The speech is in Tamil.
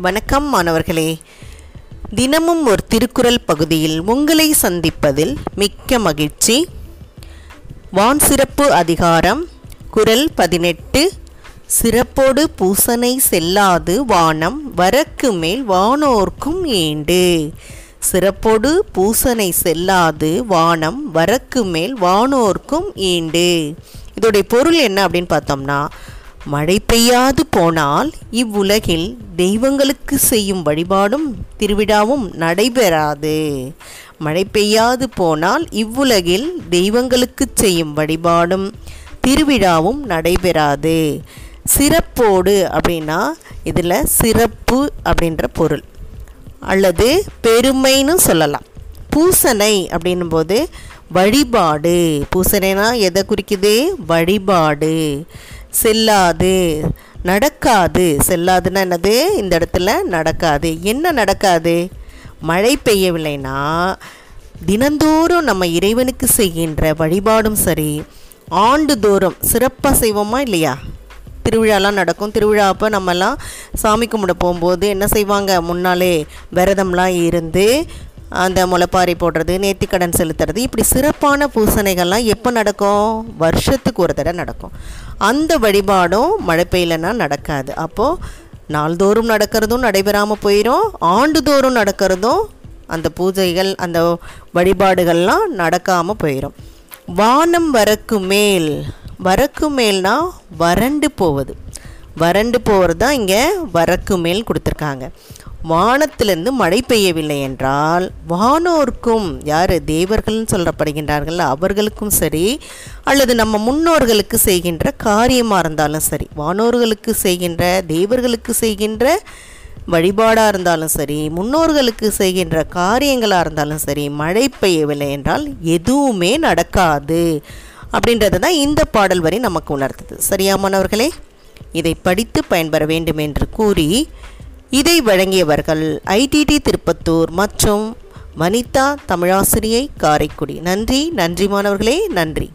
வணக்கம் மாணவர்களே. தினமும் ஒரு திருக்குறள் பகுதியில் உங்களை சந்திப்பதில் மிக்க மகிழ்ச்சி. வான் சிறப்பு அதிகாரம் குரல் பதினெட்டு. சிறப்போடு பூசனை செல்லாது வானம் வரக்கு மேல் வானோர்க்கும் ஏண்டு. சிறப்போடு பூசனை செல்லாது வானம் வரக்கு மேல் வானோர்க்கும் ஈண்டு இதோடைய பொருள் என்ன அப்படின்னு பார்த்தோம்னா மழை பெய்யாது போனால் இவ்வுலகில் தெய்வங்களுக்கு செய்யும் வழிபாடும் திருவிழாவும் நடைபெறாது. மழை பெய்யாது போனால் இவ்வுலகில் தெய்வங்களுக்கு செய்யும் வழிபாடும் திருவிழாவும் நடைபெறாது. சிறப்போடு அப்படின்னா இதில் சிறப்பு அப்படின்ற பொருள். அல்லது பெருமைன்னு சொல்லலாம். பூசனை அப்படின்னும் போது வழிபாடு. பூசணைனா எதை குறிக்குது? வழிபாடு. செல்லாது நடக்காது. செல்லாதுன்னா என்னது? இந்த இடத்துல நடக்காது. என்ன நடக்காது? மழை பெய்யவில்லைன்னா தினந்தோறும் நம்ம இறைவனுக்கு செய்கின்ற வழிபாடும் சரி ஆண்டுதோறும் சிறப்பாக செய்வோமா இல்லையா? திருவிழாலாம் நடக்கும். திருவிழா அப்போ நம்மலாம் சாமி கும்பிட போகும்போது என்ன செய்வாங்க? முன்னாலே விரதம்லாம் இருந்து அந்த முளைப்பாரி போடுறது நேர்த்திக்கடன் செலுத்துறது இப்படி சிறப்பான பூசணைகள்லாம் எப்போ நடக்கும்? வருஷத்துக்கு ஒரு தடவை நடக்கும். அந்த வழிபாடும் மழை பெய்யலைன்னா நடக்காது. அப்போது நாள்தோறும் நடக்கிறதும் நடைபெறாமல் போயிடும் ஆண்டுதோறும் நடக்கிறதும் அந்த பூஜைகள் அந்த வழிபாடுகள்லாம் நடக்காமல் போயிடும் வானம் வரக்கு மேல் வரக்கு மேல்னா வறண்டு போவது. வறண்டு போகிறது தான் இங்கே வரக்கு மேல் கொடுத்துருக்காங்க. வானத்திலிருந்து மழை பெய்யவில்லை என்றால் வானோர்க்கும் யார் தேவர்கள்னு சொல்லப்படுகின்றார்கள் அவர்களுக்கும் சரி அல்லது நம்ம முன்னோர்களுக்கு செய்கின்ற காரியமாக இருந்தாலும் சரி வானோர்களுக்கு செய்கின்ற தேவர்களுக்கு செய்கின்ற வழிபாடாக இருந்தாலும் சரி முன்னோர்களுக்கு செய்கின்ற காரியங்களாக இருந்தாலும் சரி மழை பெய்யவில்லை என்றால் எதுவுமே நடக்காது அப்படின்றது தான் இந்த பாடல் வரி நமக்கு உணர்த்துது. சரியா மாணவர்களே? இதை படித்து பயன்பெற வேண்டும் என்று கூறி இதை வழங்கியவர்கள் ஐடிடி திருப்பத்தூர் மற்றும் வனிதா தமிழாசிரியை காரைக்குடி. நன்றி நன்றி மாணவர்களே நன்றி.